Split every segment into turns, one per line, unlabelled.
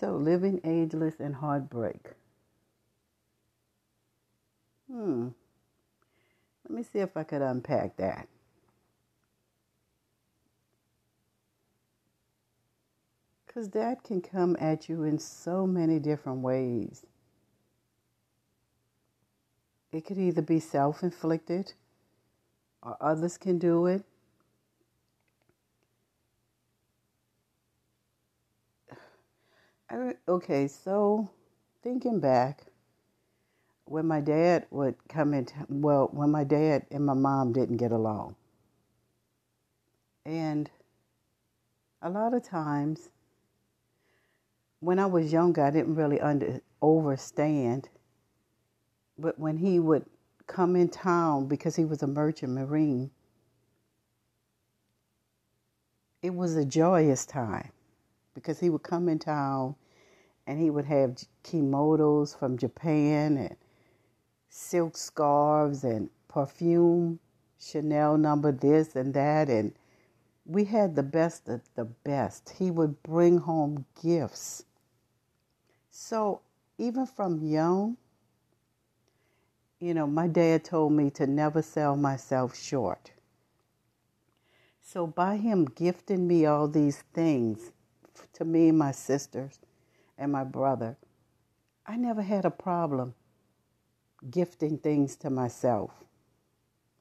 So, living ageless and heartbreak. Hmm. Let me see if I could unpack that. Because that can come at you in so many different ways. It could either be self inflicted or others can do it. Okay, so thinking back, when my dad would come in, well, when my dad and my mom didn't get along. And a lot of times, when I was younger, I didn't really under, understand. But when he would come in town because he was a merchant marine, it was a joyous time because he would come in town and he would have kimonos from Japan and silk scarves and perfume, Chanel number this and that. And we had the best of the best. He would bring home gifts. So even from young, you know, my dad told me to never sell myself short. So by him gifting me all these things to me my sisters and my brother, I never had a problem gifting things to myself.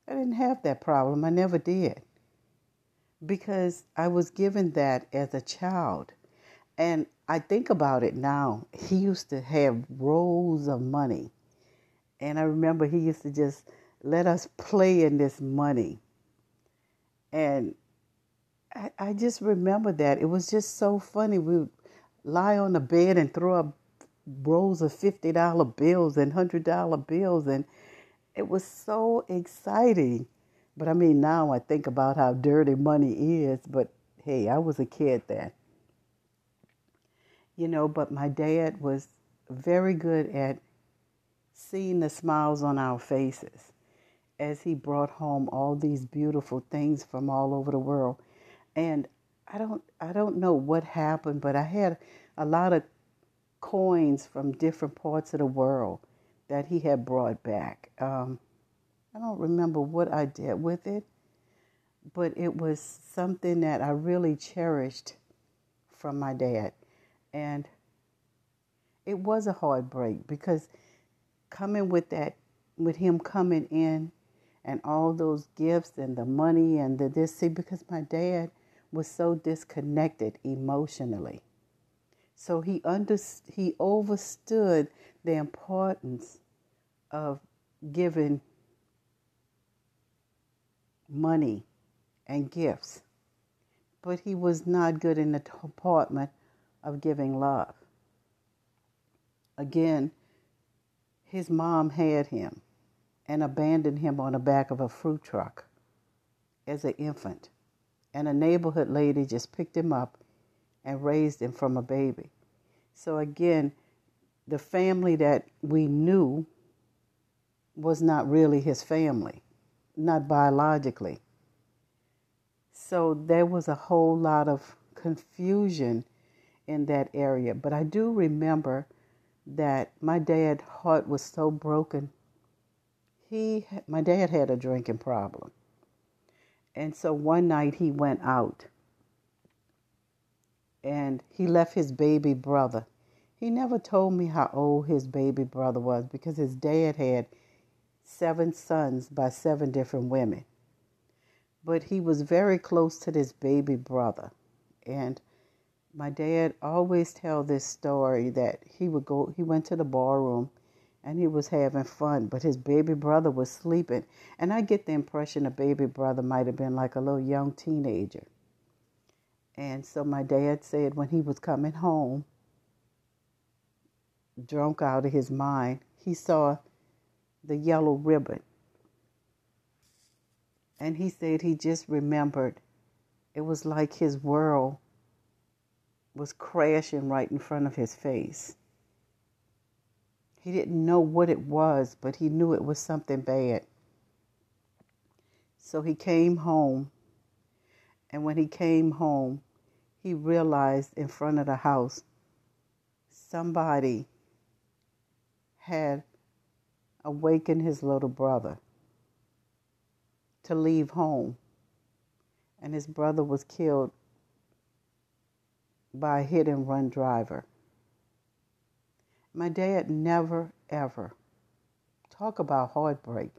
I didn't have that problem. I never did. Because I was given that as a child. And I think about it now. He used to have rolls of money. And I remember he used to just let us play in this money. And I, just remember that. It was just so funny. We would lie on the bed and throw up rolls of $50 bills and $100 bills. And it was so exciting. But I mean, now I think about how dirty money is. But hey, I was a kid then. You know, but my dad was very good at seeing the smiles on our faces as he brought home all these beautiful things from all over the world. And I don't I don't know what happened, but I had a lot of coins from different parts of the world that he had brought back. Um, I don't remember what I did with it, but it was something that I really cherished from my dad. And it was a heartbreak because coming with that, with him coming in and all those gifts and the money and the this, see, because my dad was so disconnected emotionally. So he under, he overstood the importance of giving money and gifts, but he was not good in the department of giving love. Again, his mom had him and abandoned him on the back of a fruit truck as an infant, and a neighborhood lady just picked him up and raised him from a baby. So again, the family that we knew was not really his family, not biologically. So there was a whole lot of confusion in that area. But I do remember that my dad's heart was so broken. He, my dad had a drinking problem. And so one night he went out and he left his baby brother. He never told me how old his baby brother was because his dad had seven sons by seven different women. But he was very close to this baby brother. And my dad always tell this story that he would go he went to the barroom and he was having fun, but his baby brother was sleeping. And I get the impression the baby brother might have been like a little young teenager. And so my dad said when he was coming home, drunk out of his mind, he saw the yellow ribbon. And he said he just remembered it was like his world was crashing right in front of his face. He didn't know what it was, but he knew it was something bad. So he came home. And when he came home, he realized in front of the house somebody had awakened his little brother to leave home, and his brother was killed by a hit and run driver. My dad never, ever, talk about heartbreak.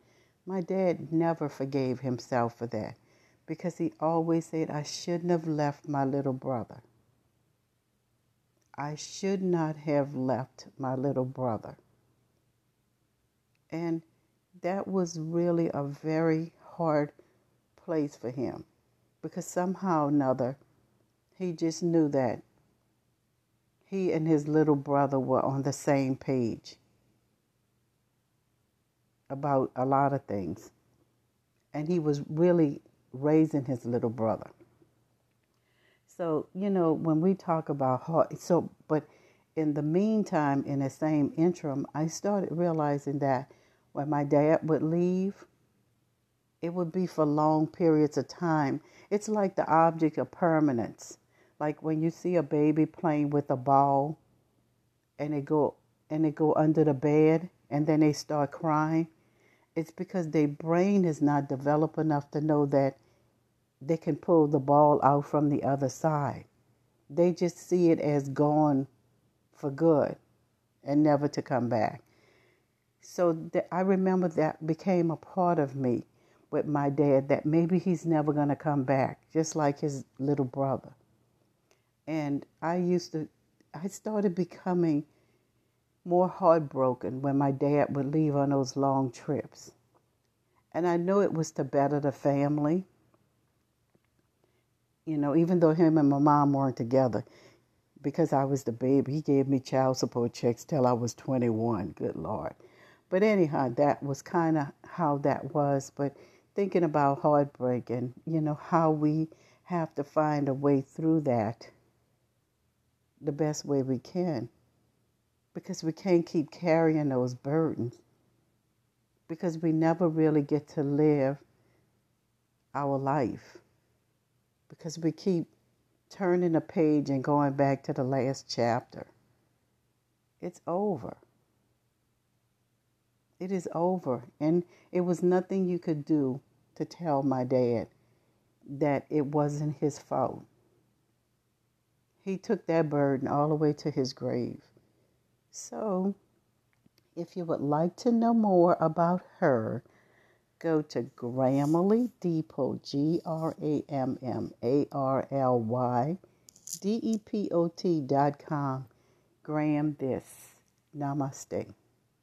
My dad never forgave himself for that because he always said, I shouldn't have left my little brother. I should not have left my little brother. And that was really a very hard place for him because somehow or another he just knew that he and his little brother were on the same page about a lot of things. And he was really raising his little brother. So, you know, when we talk about heart, so, but in the meantime, in the same interim, I started realizing that when my dad would leave, it would be for long periods of time. It's like the object of permanence. Like when you see a baby playing with a ball and they go and they go under the bed and then they start crying, it's because their brain is not developed enough to know that they can pull the ball out from the other side. They just see it as gone for good and never to come back. So th- I remember that became a part of me with my dad that maybe he's never going to come back, just like his little brother. And I used to, I started becoming more heartbroken when my dad would leave on those long trips. And I knew it was to better the family. You know, even though him and my mom weren't together, because I was the baby, he gave me child support checks till I was 21. Good Lord. But anyhow, that was kind of how that was. But thinking about heartbreak and, you know, how we have to find a way through that the best way we can because we can't keep carrying those burdens because we never really get to live our life because we keep turning a page and going back to the last chapter. It's over. It is over. And it was nothing you could do to tell my dad that it wasn't his fault. He took that burden all the way to his grave. So, if you would like to know more about her, go to Grammarly Depot, G R A M M A R L Y D E P O T dot com. Graham this. Namaste.